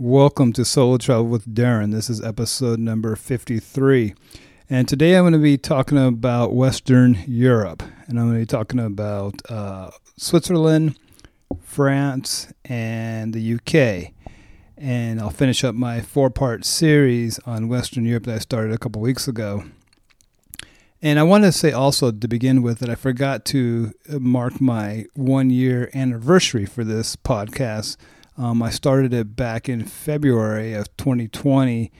Welcome to Solo Travel with Darren. This is episode number 53. And today I'm going to be talking about Western Europe. And I'm going to be talking about uh, Switzerland, France, and the UK. And I'll finish up my four part series on Western Europe that I started a couple weeks ago. And I want to say also to begin with that I forgot to mark my one year anniversary for this podcast. Um, I started it back in February of 2020.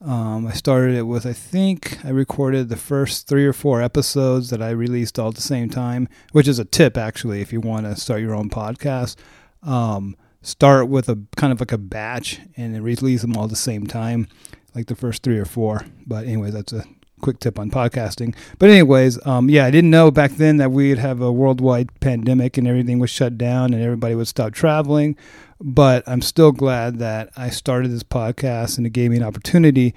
Um, I started it with, I think I recorded the first three or four episodes that I released all at the same time, which is a tip actually if you want to start your own podcast. Um, start with a kind of like a batch and release them all at the same time, like the first three or four. But anyway, that's a quick tip on podcasting. But anyways, um, yeah, I didn't know back then that we'd have a worldwide pandemic and everything was shut down and everybody would stop traveling. But I'm still glad that I started this podcast and it gave me an opportunity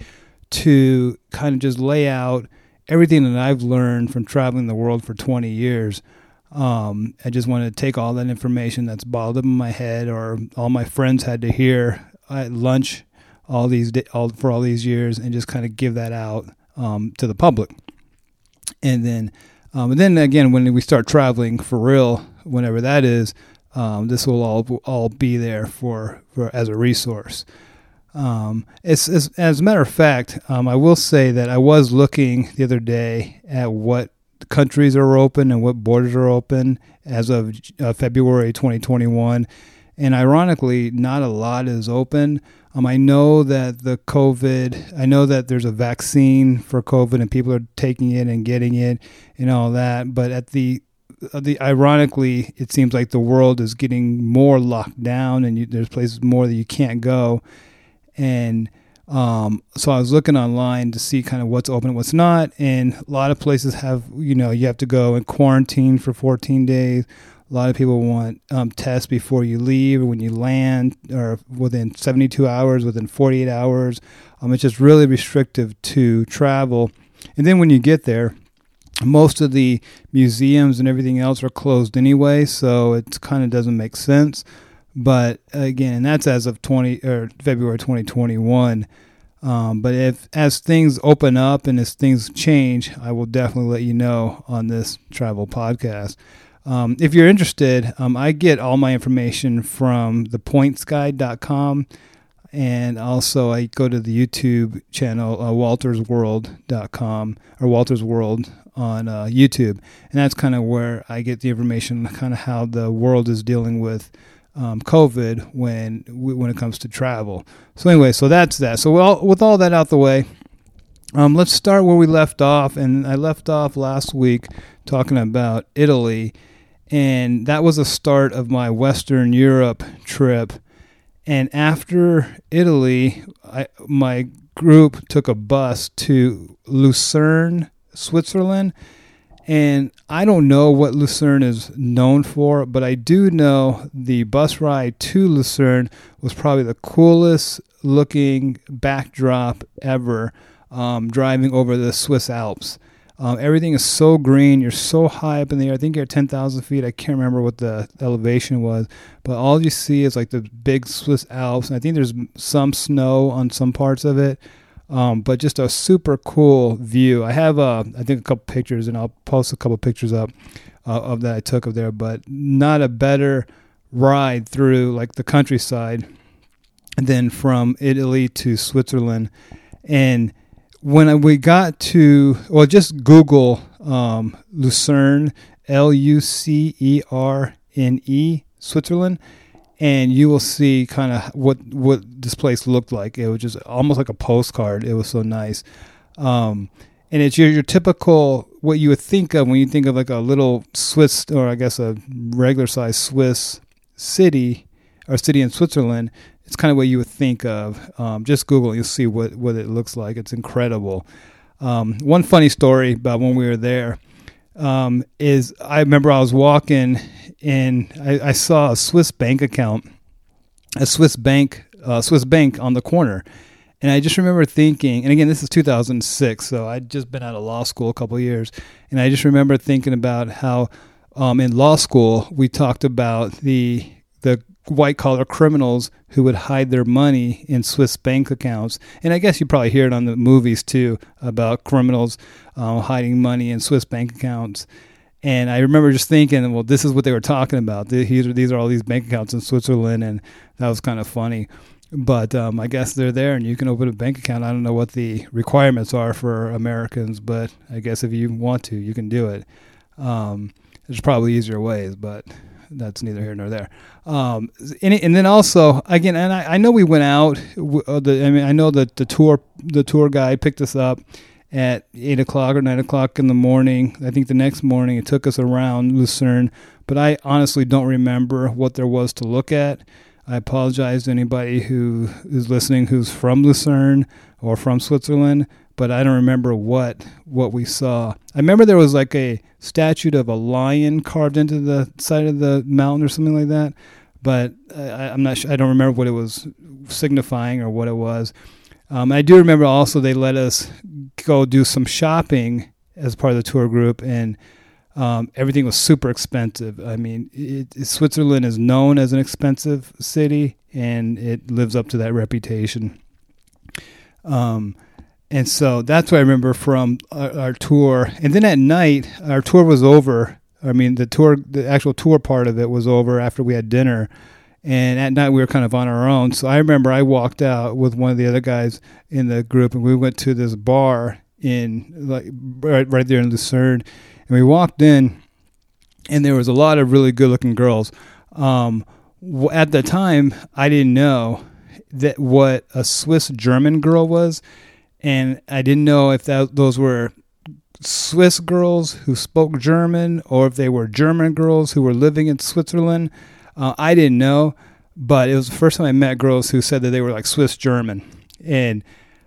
to kind of just lay out everything that I've learned from traveling the world for 20 years. Um, I just wanted to take all that information that's bottled up in my head or all my friends had to hear at lunch all these all for all these years and just kind of give that out um, to the public. And then, um, and then again, when we start traveling for real, whenever that is, um, this will all all be there for, for as a resource. Um, as, a matter of fact, um, I will say that I was looking the other day at what countries are open and what borders are open as of uh, February 2021. And ironically, not a lot is open. Um, I know that the COVID, I know that there's a vaccine for COVID and people are taking it and getting it and all that. But at the uh, the ironically, it seems like the world is getting more locked down, and you, there's places more that you can't go. And um, so I was looking online to see kind of what's open what's not, and a lot of places have you know you have to go and quarantine for 14 days. A lot of people want um, tests before you leave or when you land, or within 72 hours, within 48 hours. Um, it's just really restrictive to travel. And then when you get there, most of the museums and everything else are closed anyway, so it kind of doesn't make sense. But again, that's as of 20 or February 2021. Um, but if as things open up and as things change, I will definitely let you know on this travel podcast. Um, if you're interested, um, I get all my information from thepointsguy.com and also I go to the YouTube channel uh, waltersworld.com or Walter's World on uh, YouTube, and that's kind of where I get the information, kind of how the world is dealing with um, COVID when when it comes to travel. So anyway, so that's that. So with all that out the way, um, let's start where we left off, and I left off last week talking about Italy, and that was the start of my Western Europe trip. And after Italy, I, my group took a bus to Lucerne, Switzerland. And I don't know what Lucerne is known for, but I do know the bus ride to Lucerne was probably the coolest looking backdrop ever um, driving over the Swiss Alps. Um, everything is so green. You're so high up in the air. I think you're at 10,000 feet. I can't remember what the elevation was, but all you see is like the big Swiss Alps. And I think there's some snow on some parts of it. Um, but just a super cool view. I have, uh, I think, a couple pictures, and I'll post a couple pictures up uh, of that I took of there. But not a better ride through like the countryside than from Italy to Switzerland. And when we got to, well, just Google um, Lucerne, L U C E R N E, Switzerland and you will see kind of what what this place looked like. It was just almost like a postcard. It was so nice, um, and it's your your typical what you would think of when you think of like a little Swiss or I guess a regular sized Swiss city or city in Switzerland. It's kind of what you would think of. Um, just Google, you'll see what what it looks like. It's incredible. Um, one funny story about when we were there um, is I remember I was walking and I, I, saw a Swiss bank account, a Swiss bank, uh, Swiss bank on the corner. And I just remember thinking, and again, this is 2006, so I'd just been out of law school a couple years. And I just remember thinking about how um, in law school we talked about the the white collar criminals who would hide their money in Swiss bank accounts. And I guess you probably hear it on the movies too about criminals uh, hiding money in Swiss bank accounts. And I remember just thinking, well, this is what they were talking about. These are, these are all these bank accounts in Switzerland, and that was kind of funny. But um, I guess they're there, and you can open a bank account. I don't know what the requirements are for Americans, but I guess if you want to, you can do it. Um, there's probably easier ways, but that's neither here nor there. Um, and, and, then also again, and I, I know we went out. Uh, the, I mean, I know that the tour the tour guy picked us up at eight o'clock or nine o'clock in the morning. I think the next morning it took us around Lucerne, but I honestly don't remember what there was to look at. I apologize to anybody who is listening who's from Lucerne or from Switzerland, but I don't remember what what we saw. I remember there was like a statue of a lion carved into the side of the mountain or something like that, but I, am not sure. I don't remember what it was signifying or what it was. Um, I do remember also they let us go do some shopping as part of the tour group, and um, everything was super expensive. I mean, it, it, Switzerland is known as an expensive city, and it lives up to that reputation. Um, and so that's what I remember from our, our, tour. And then at night, our tour was over. I mean, the tour, the actual tour part of it was over after we had dinner. And at night, we were kind of on our own. So I remember I walked out with one of the other guys in the group, and we went to this bar in like right, right there in Lucerne. And we walked in, and there was a lot of really good-looking girls. Um, at the time, I didn't know that what a Swiss German girl was and I didn't know if that those were Swiss girls who spoke German or if they were German girls who were living in Switzerland. Uh, I didn't know, but it was the first time I met girls who said that they were like Swiss German, and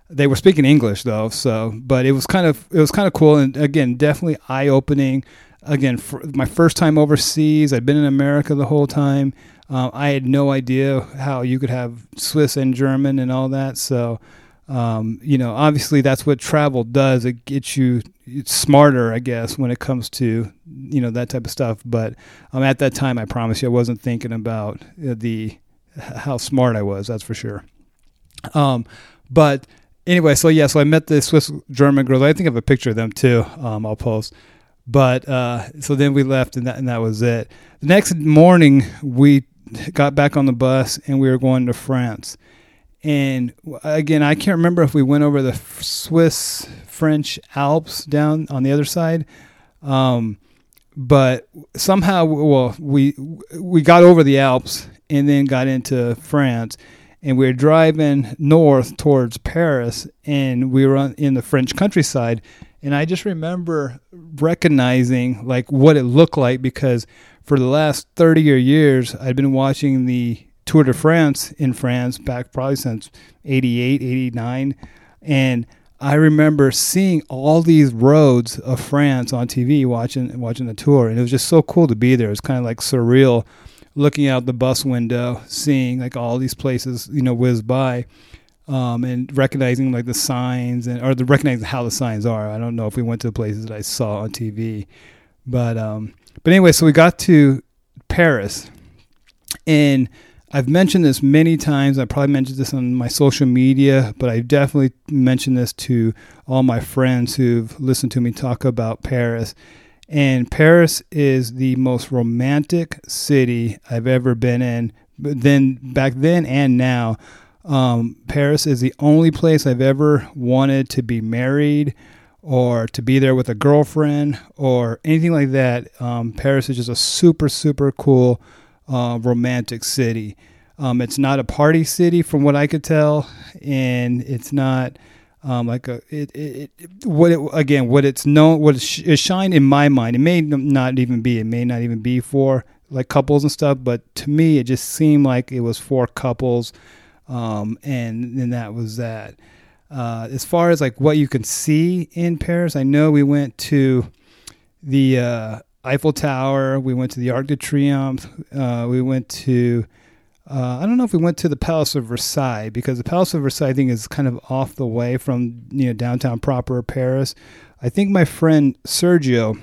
they were speaking English though. So, but it was kind of it was kind of cool, and again, definitely eye opening. Again, my first time overseas. I'd been in America the whole time. Uh, I had no idea how you could have Swiss and German and all that. So um, you know, obviously that's what travel does. It gets you smarter, I guess, when it comes to you know that type of stuff. But um, at that time, I promise you, I wasn't thinking about uh, the how smart I was. That's for sure. Um, but anyway, so yeah, so I met the Swiss German girls. I think I have a picture of them too. Um, I'll post. But uh, so then we left, and that and that was it. The next morning, we got back on the bus, and we were going to France. And again, I can't remember if we went over the Swiss French Alps down on the other side. Um, but somehow, well, we we got over the Alps and then got into France, and we were driving north towards Paris, and we were in the French countryside, and I just remember recognizing like what it looked like because for the last thirty or years I'd been watching the Tour de France in France back probably since 88, 89. And I remember seeing all these roads of France on TV watching watching the tour and it was just so cool to be there. It was kind of like surreal looking out the bus window, seeing like all these places, you know, whiz by. Um, and recognizing like the signs and or the recognizing how the signs are. I don't know if we went to the places that I saw on TV, but um, but anyway, so we got to Paris, and I've mentioned this many times. I probably mentioned this on my social media, but I definitely mentioned this to all my friends who've listened to me talk about Paris. And Paris is the most romantic city I've ever been in. But then back then and now, um, Paris is the only place I've ever wanted to be married or to be there with a girlfriend or anything like that. Um, Paris is just a super super cool uh, romantic city. Um, it's not a party city, from what I could tell, and it's not um, like a it, it, it, what it again what it's known what it, sh- in my mind. It may not even be. It may not even be for like couples and stuff, but to me, it just seemed like it was for couples, um, and and that was that. Uh, as far as like what you can see in Paris, I know we went to the uh, Eiffel Tower. We went to the Arc de Triomphe. Uh, we went to, uh, I don't know if we went to the Palace of Versailles because the Palace of Versailles I think is kind of off the way from you know downtown proper Paris. I think my friend Sergio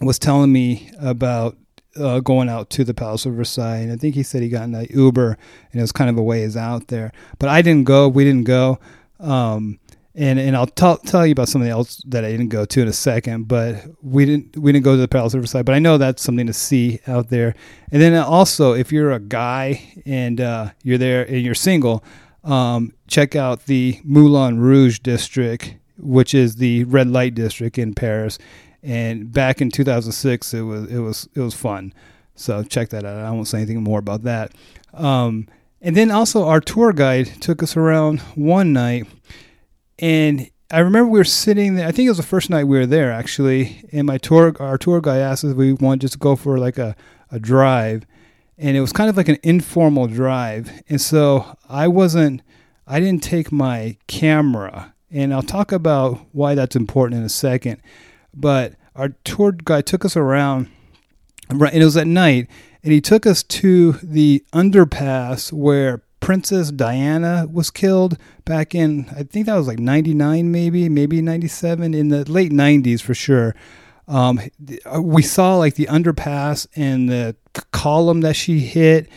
was telling me about uh, going out to the Palace of Versailles. And I think he said he got an Uber and it was kind of a ways out there. But I didn't go. We didn't go. Um, and and I'll t- tell you about something else that I didn't go to in a second. But we didn't we didn't go to the Palace of Versailles. But I know that's something to see out there. And then also, if you're a guy and uh, you're there and you're single, um, check out the Moulin Rouge district, which is the red light district in Paris. And back in 2006, it was it was it was fun. So check that out. I won't say anything more about that. Um, and then also our tour guide took us around one night, and I remember we were sitting there. I think it was the first night we were there actually. And my tour our tour guide asked us if we wanted just to go for like a a drive, and it was kind of like an informal drive. And so I wasn't. I didn't take my camera, and I'll talk about why that's important in a second. But our tour guide took us around, and it was at night, and he took us to the underpass where Princess Diana was killed back in, I think that was like 99, maybe, maybe 97, in the late 90s for sure. Um, we saw like the underpass and the column that she hit,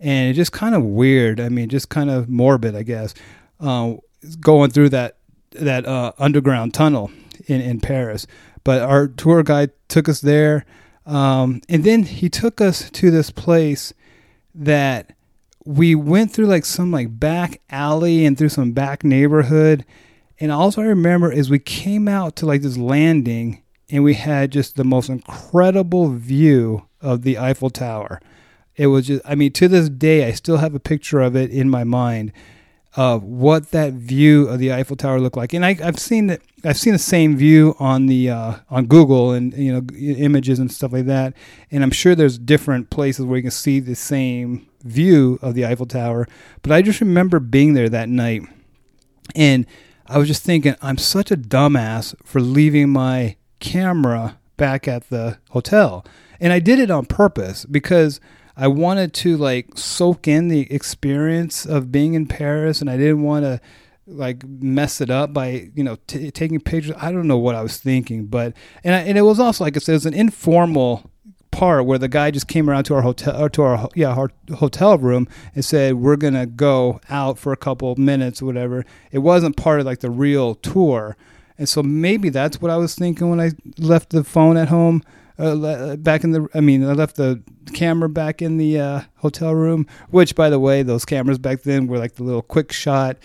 and it just kind of weird. I mean, just kind of morbid, I guess, uh, going through that that uh, underground tunnel in, in Paris. But our tour guide took us there. Um, and then he took us to this place that we went through like some like back alley and through some back neighborhood. And also I remember is we came out to like this landing and we had just the most incredible view of the Eiffel Tower. It was just I mean to this day I still have a picture of it in my mind of what that view of the Eiffel Tower looked like. And I, have seen that I've seen the same view on the uh, on Google and you know images and stuff like that. And I'm sure there's different places where you can see the same view of the Eiffel Tower. But I just remember being there that night, and I was just thinking, I'm such a dumbass for leaving my camera back at the hotel, and I did it on purpose because I wanted to like soak in the experience of being in Paris, and I didn't want to like mess it up by you know t- taking pictures. I don't know what I was thinking, but and I, and it was also like I said, it was an informal part where the guy just came around to our hotel to our yeah our hotel room and said we're gonna go out for a couple minutes or whatever. It wasn't part of like the real tour, and so maybe that's what I was thinking when I left the phone at home. Uh, back in the, I mean, I left the camera back in the uh, hotel room. Which, by the way, those cameras back then were like the little quick shot.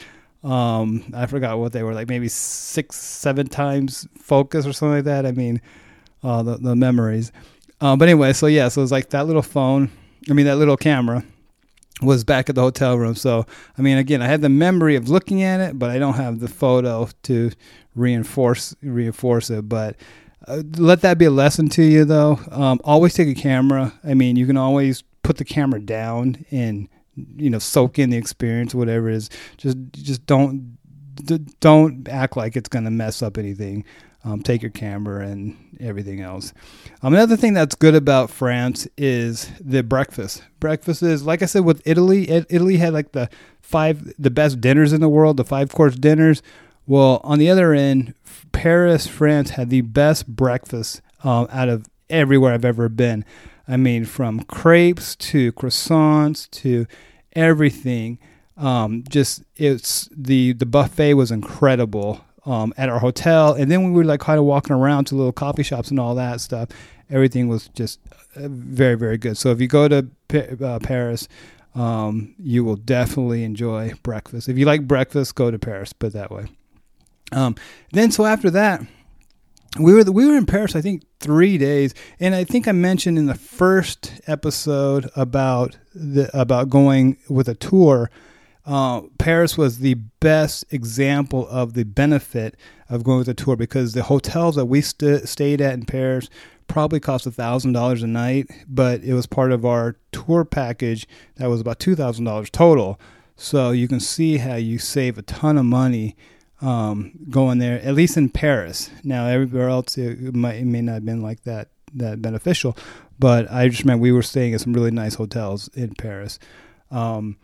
Um, I forgot what they were like, maybe six, seven times focus or something like that. I mean, uh, the the memories. Uh, but anyway, so yeah, so it was like that little phone. I mean, that little camera was back at the hotel room. So, I mean, again, I had the memory of looking at it, but I don't have the photo to reinforce reinforce it. But uh, let that be a lesson to you, though. Um, always take a camera. I mean, you can always put the camera down and you know soak in the experience, whatever it is. Just just don't don't act like it's going to mess up anything. Um, take your camera and everything else. Um, another thing that's good about France is the breakfast. Breakfast is like I said with Italy. Italy had like the five the best dinners in the world, the five course dinners. Well, on the other end, Paris, France had the best breakfast um, out of everywhere I've ever been. I mean, from crepes to croissants to everything. Um, just it's the the buffet was incredible um, at our hotel, and then we were like kind of walking around to little coffee shops and all that stuff. Everything was just uh, very very good. So if you go to uh, Paris, um, you will definitely enjoy breakfast. If you like breakfast, go to Paris. Put that way. Um, then so after that, we were we were in Paris. I think three days, and I think I mentioned in the first episode about the about going with a tour. Uh, Paris was the best example of the benefit of going with a tour because the hotels that we st- stayed at in Paris probably cost a thousand dollars a night, but it was part of our tour package that was about two thousand dollars total. So you can see how you save a ton of money um, going there, at least in Paris. Now, everywhere else it might it may not have been like that that beneficial, but I just remember we were staying at some really nice hotels in Paris, um,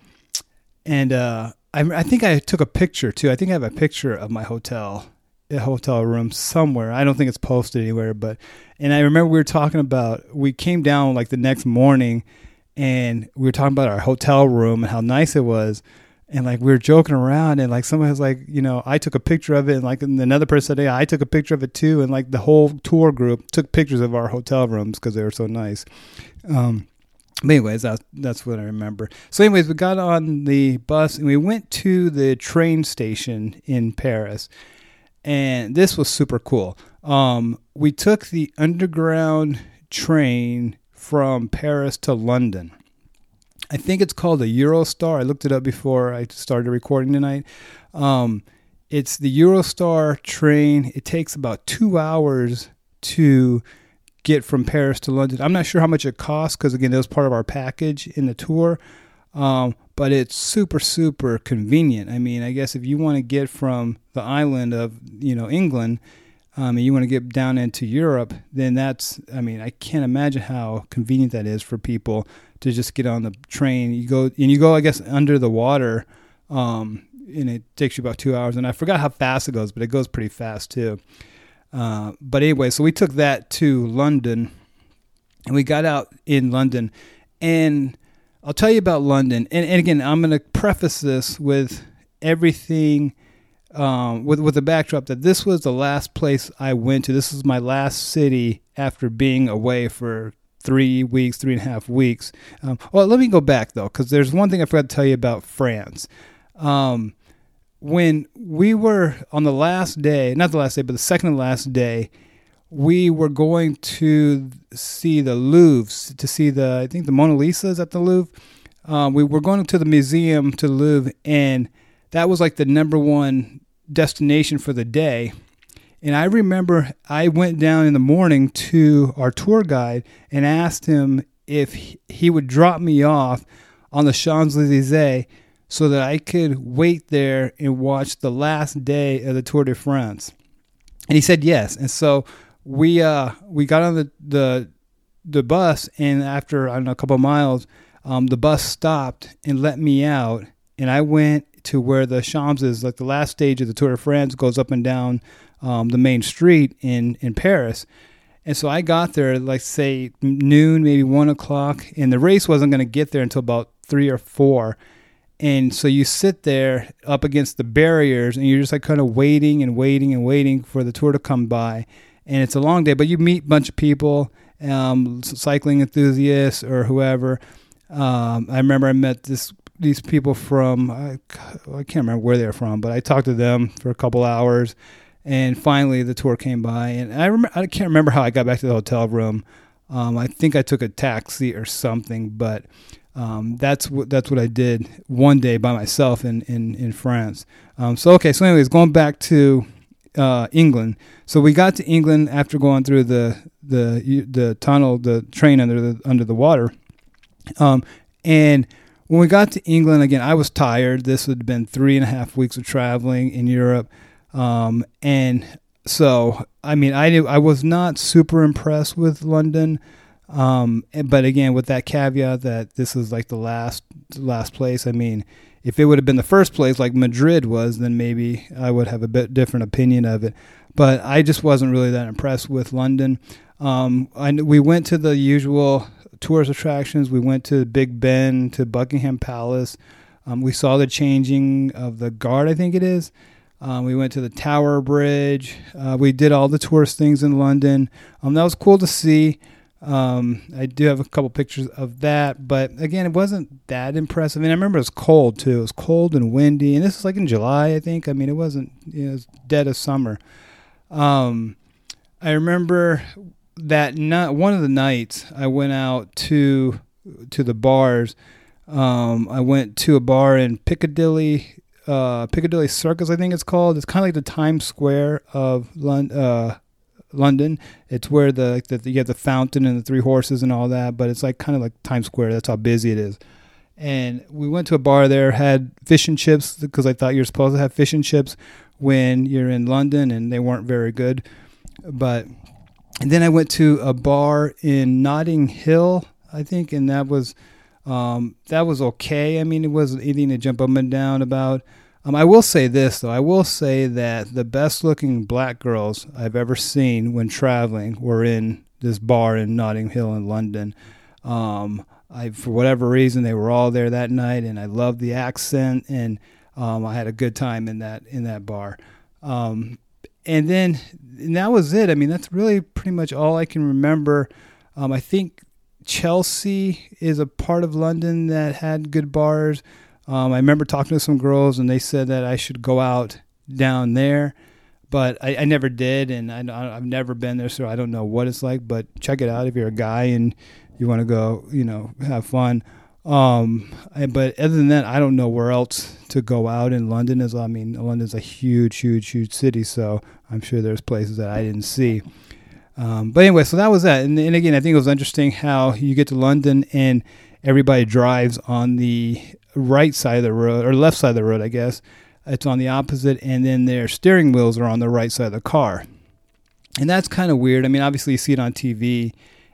and uh, I, I think I took a picture too. I think I have a picture of my hotel a hotel room somewhere. I don't think it's posted anywhere, but and I remember we were talking about we came down like the next morning and we were talking about our hotel room and how nice it was. And like we were joking around and like someone was like, you know, I took a picture of it and like another person said, yeah, I took a picture of it too. And like the whole tour group took pictures of our hotel rooms because they were so nice. Um, but anyways, that's that's what I remember. So, anyways, we got on the bus and we went to the train station in Paris, and this was super cool. Um, we took the underground train from Paris to London. I think it's called a Eurostar. I looked it up before I started recording tonight. Um, it's the Eurostar train. It takes about two hours to get from Paris to London. I'm not sure how much it costs because again, that was part of our package in the tour. Um, but it's super super convenient. I mean, I guess if you want to get from the island of you know England, um, and you want to get down into Europe, then that's I mean, I can't imagine how convenient that is for people to just get on the train. You go and you go, I guess, under the water. Um, and it takes you about two hours. And I forgot how fast it goes, but it goes pretty fast too. Uh, but anyway, so we took that to London, and we got out in London, and I'll tell you about London. And, and again, I'm going to preface this with everything. Um, with with the backdrop that this was the last place I went to. This is my last city after being away for three weeks, three and a half weeks. Um, well, let me go back though, because there's one thing I forgot to tell you about France. Um, when we were on the last day, not the last day, but the second to last day, we were going to see the Louvre, to see the, I think the Mona Lisa is at the Louvre. Um, we were going to the museum to Louvre, and that was like the number one destination for the day. And I remember I went down in the morning to our tour guide and asked him if he would drop me off on the Champs Elysees so that I could wait there and watch the last day of the Tour de France. And he said yes. And so we uh, we got on the, the the bus, and after I don't know a couple of miles, um, the bus stopped and let me out, and I went to where the Champs is, like the last stage of the Tour de France goes up and down um, the main street in in Paris. And so I got there, like say noon, maybe one o'clock, and the race wasn't going to get there until about three or four. And so you sit there up against the barriers and you're just like kind of waiting and waiting and waiting for the tour to come by. And it's a long day, but you meet a bunch of people, um, cycling enthusiasts or whoever. Um, I remember I met this these people from I, I can't remember where they're from, but I talked to them for a couple hours, and finally the tour came by. And I remember I can't remember how I got back to the hotel room. Um, I think I took a taxi or something, but um, that's what that's what I did one day by myself in in in France. Um, so okay, so anyways, going back to uh, England. So we got to England after going through the the the tunnel, the train under the under the water, um, and when we got to England again, I was tired. This had been three and a half weeks of traveling in Europe, um, and so I mean, I I was not super impressed with London. Um, but again, with that caveat that this is like the last last place. I mean, if it would have been the first place like Madrid was, then maybe I would have a bit different opinion of it. But I just wasn't really that impressed with London. Um, I, we went to the usual tourist attractions. We went to Big Ben, to Buckingham Palace. Um, we saw the changing of the guard, I think it is. Um, we went to the Tower Bridge. Uh, we did all the tourist things in London. Um, that was cool to see. Um, I do have a couple pictures of that, but again, it wasn't that impressive. And I remember it was cold too. It was cold and windy, and this is like in July, I think. I mean, it wasn't you know, it was dead of summer. Um, I remember that night, one of the nights I went out to to the bars. Um, I went to a bar in Piccadilly, uh, Piccadilly Circus, I think it's called. It's kind of like the Times Square of London. Uh, London. It's where the, the you have the fountain and the three horses and all that, but it's like kind of like Times Square. That's how busy it is. And we went to a bar there, had fish and chips because I thought you're supposed to have fish and chips when you're in London, and they weren't very good. But and then I went to a bar in Notting Hill, I think, and that was um, that was okay. I mean, it wasn't anything to jump up and down about. Um, I will say this though. I will say that the best looking black girls I've ever seen when traveling were in this bar in Notting Hill in London. Um, I, for whatever reason, they were all there that night, and I loved the accent, and um, I had a good time in that in that bar. Um, and then and that was it. I mean, that's really pretty much all I can remember. Um, I think Chelsea is a part of London that had good bars. Um, I remember talking to some girls, and they said that I should go out down there, but I, I never did, and I, I've never been there, so I don't know what it's like. But check it out if you're a guy and you want to go, you know, have fun. Um, but other than that, I don't know where else to go out in London. Is I mean, London's a huge, huge, huge city, so I'm sure there's places that I didn't see. Um, but anyway, so that was that. And, and again, I think it was interesting how you get to London and everybody drives on the right side of the road or left side of the road, I guess. It's on the opposite, and then their steering wheels are on the right side of the car. And that's kind of weird. I mean, obviously, you see it on TV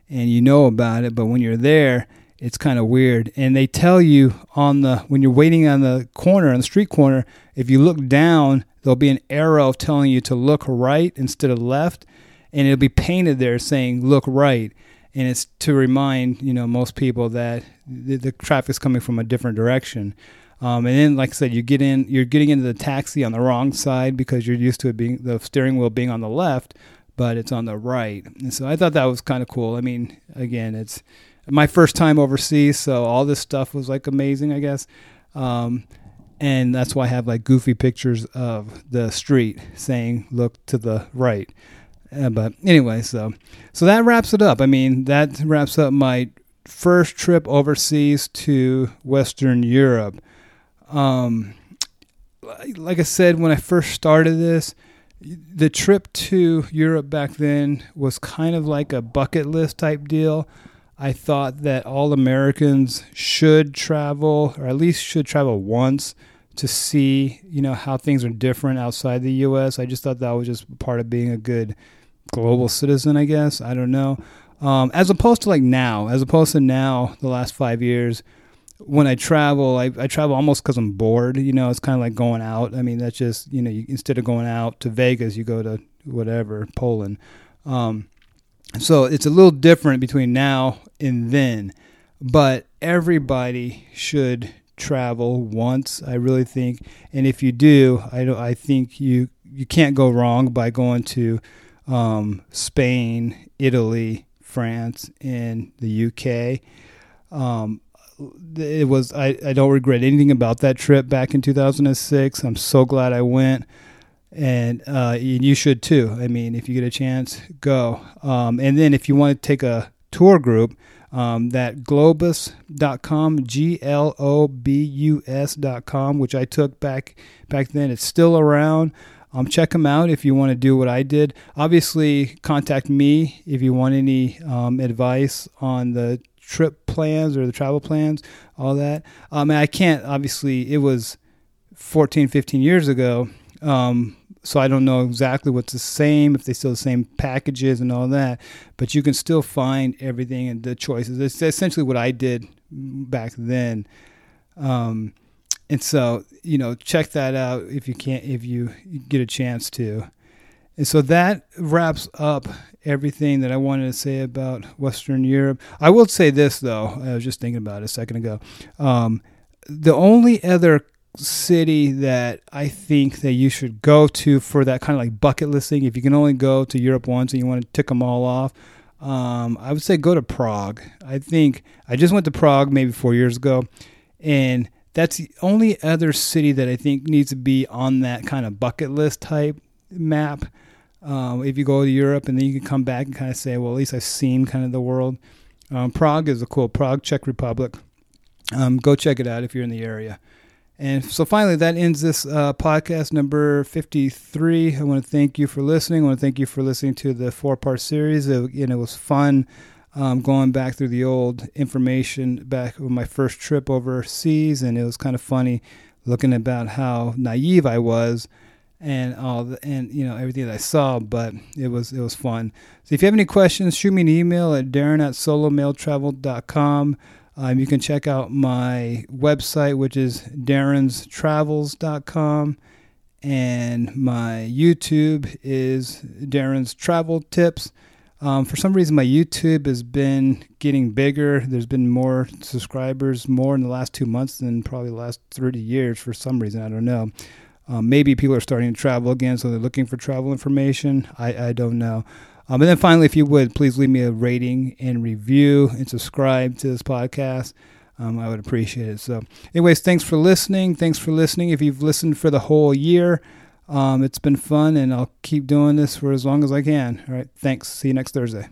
and you know about it, but when you're there, it's kind of weird. And they tell you on the when you're waiting on the corner, on the street corner, if you look down, there'll be an arrow telling you to look right instead of left, and it'll be painted there saying "look right." And it's to remind you know most people that the, the traffic's coming from a different direction. Um, and then, like I said, you get in, you're getting into the taxi on the wrong side because you're used to it being the steering wheel being on the left, but it's on the right. And so I thought that was kind of cool. I mean, again, it's my first time overseas, so all this stuff was like amazing, I guess. Um, and that's why I have like goofy pictures of the street saying "look to the right." Uh, but anyway, so so that wraps it up. I mean, that wraps up my first trip overseas to Western Europe. Um, like I said when I first started this, the trip to Europe back then was kind of like a bucket list type deal. I thought that all Americans should travel, or at least should travel once to see, you know, how things are different outside the U.S. I just thought that was just part of being a good global citizen, I guess. I don't know. Um, as opposed to like now, as opposed to now, the last five years, when I travel, I, I travel almost because I'm bored. You know, it's kind of like going out. I mean, that's just you know, you, instead of going out to Vegas, you go to whatever Poland. Um, so it's a little different between now and then, but everybody should travel once. I really think, and if you do, I. I think you you can't go wrong by going to um, Spain, Italy, France, and the UK. Um, it was I, I don't regret anything about that trip back in 2006. I'm so glad I went and uh, you should too. I mean, if you get a chance, go. Um, and then if you want to take a tour group, um, that globus.com, G L O B U S.com, which I took back back then. It's still around. Um, check them out if you want to do what I did. Obviously, contact me if you want any um, advice on the trip plans or the travel plans, all that. Um, I can't, obviously, it was 14, 15 years ago. Um, so I don't know exactly what's the same, if they still the same packages and all that, but you can still find everything and the choices. It's essentially what I did back then. Um, and so, you know, check that out if you can't, if you get a chance to. And so that wraps up everything that I wanted to say about Western Europe. I will say this, though. I was just thinking about it a second ago. Um, the only other city that I think that you should go to for that kind of like bucket listing. If you can only go to Europe once and you want to tick them all off, um, I would say go to Prague. I think I just went to Prague maybe four years ago, and that's the only other city that I think needs to be on that kind of bucket list type map. Um, if you go to Europe and then you can come back and kind of say, well, at least I've seen kind of the world. Um, Prague is a cool Prague, Czech Republic. Um, go check it out if you're in the area. And so finally, that ends this uh, podcast number 53. I want to thank you for listening. I want to thank you for listening to the four part series. It, know, it was fun um, going back through the old information back with my first trip overseas. And it was kind of funny looking about how naive I was and all the, and you know everything that I saw, but it was it was fun. So if you have any questions, shoot me an email at darren at solomaletravel.com. Um, you can check out my website, which is darrenstravels.com, and my YouTube is Darren's Travel Tips. Um, for some reason, my YouTube has been getting bigger. There's been more subscribers, more in the last two months than probably the last 30 years for some reason. I don't know. Um, maybe people are starting to travel again, so they're looking for travel information. I, I don't know. Um, and then finally, if you would, please leave me a rating and review and subscribe to this podcast. Um, I would appreciate it. So, anyways, thanks for listening. Thanks for listening. If you've listened for the whole year, um, it's been fun, and I'll keep doing this for as long as I can. All right. Thanks. See you next Thursday.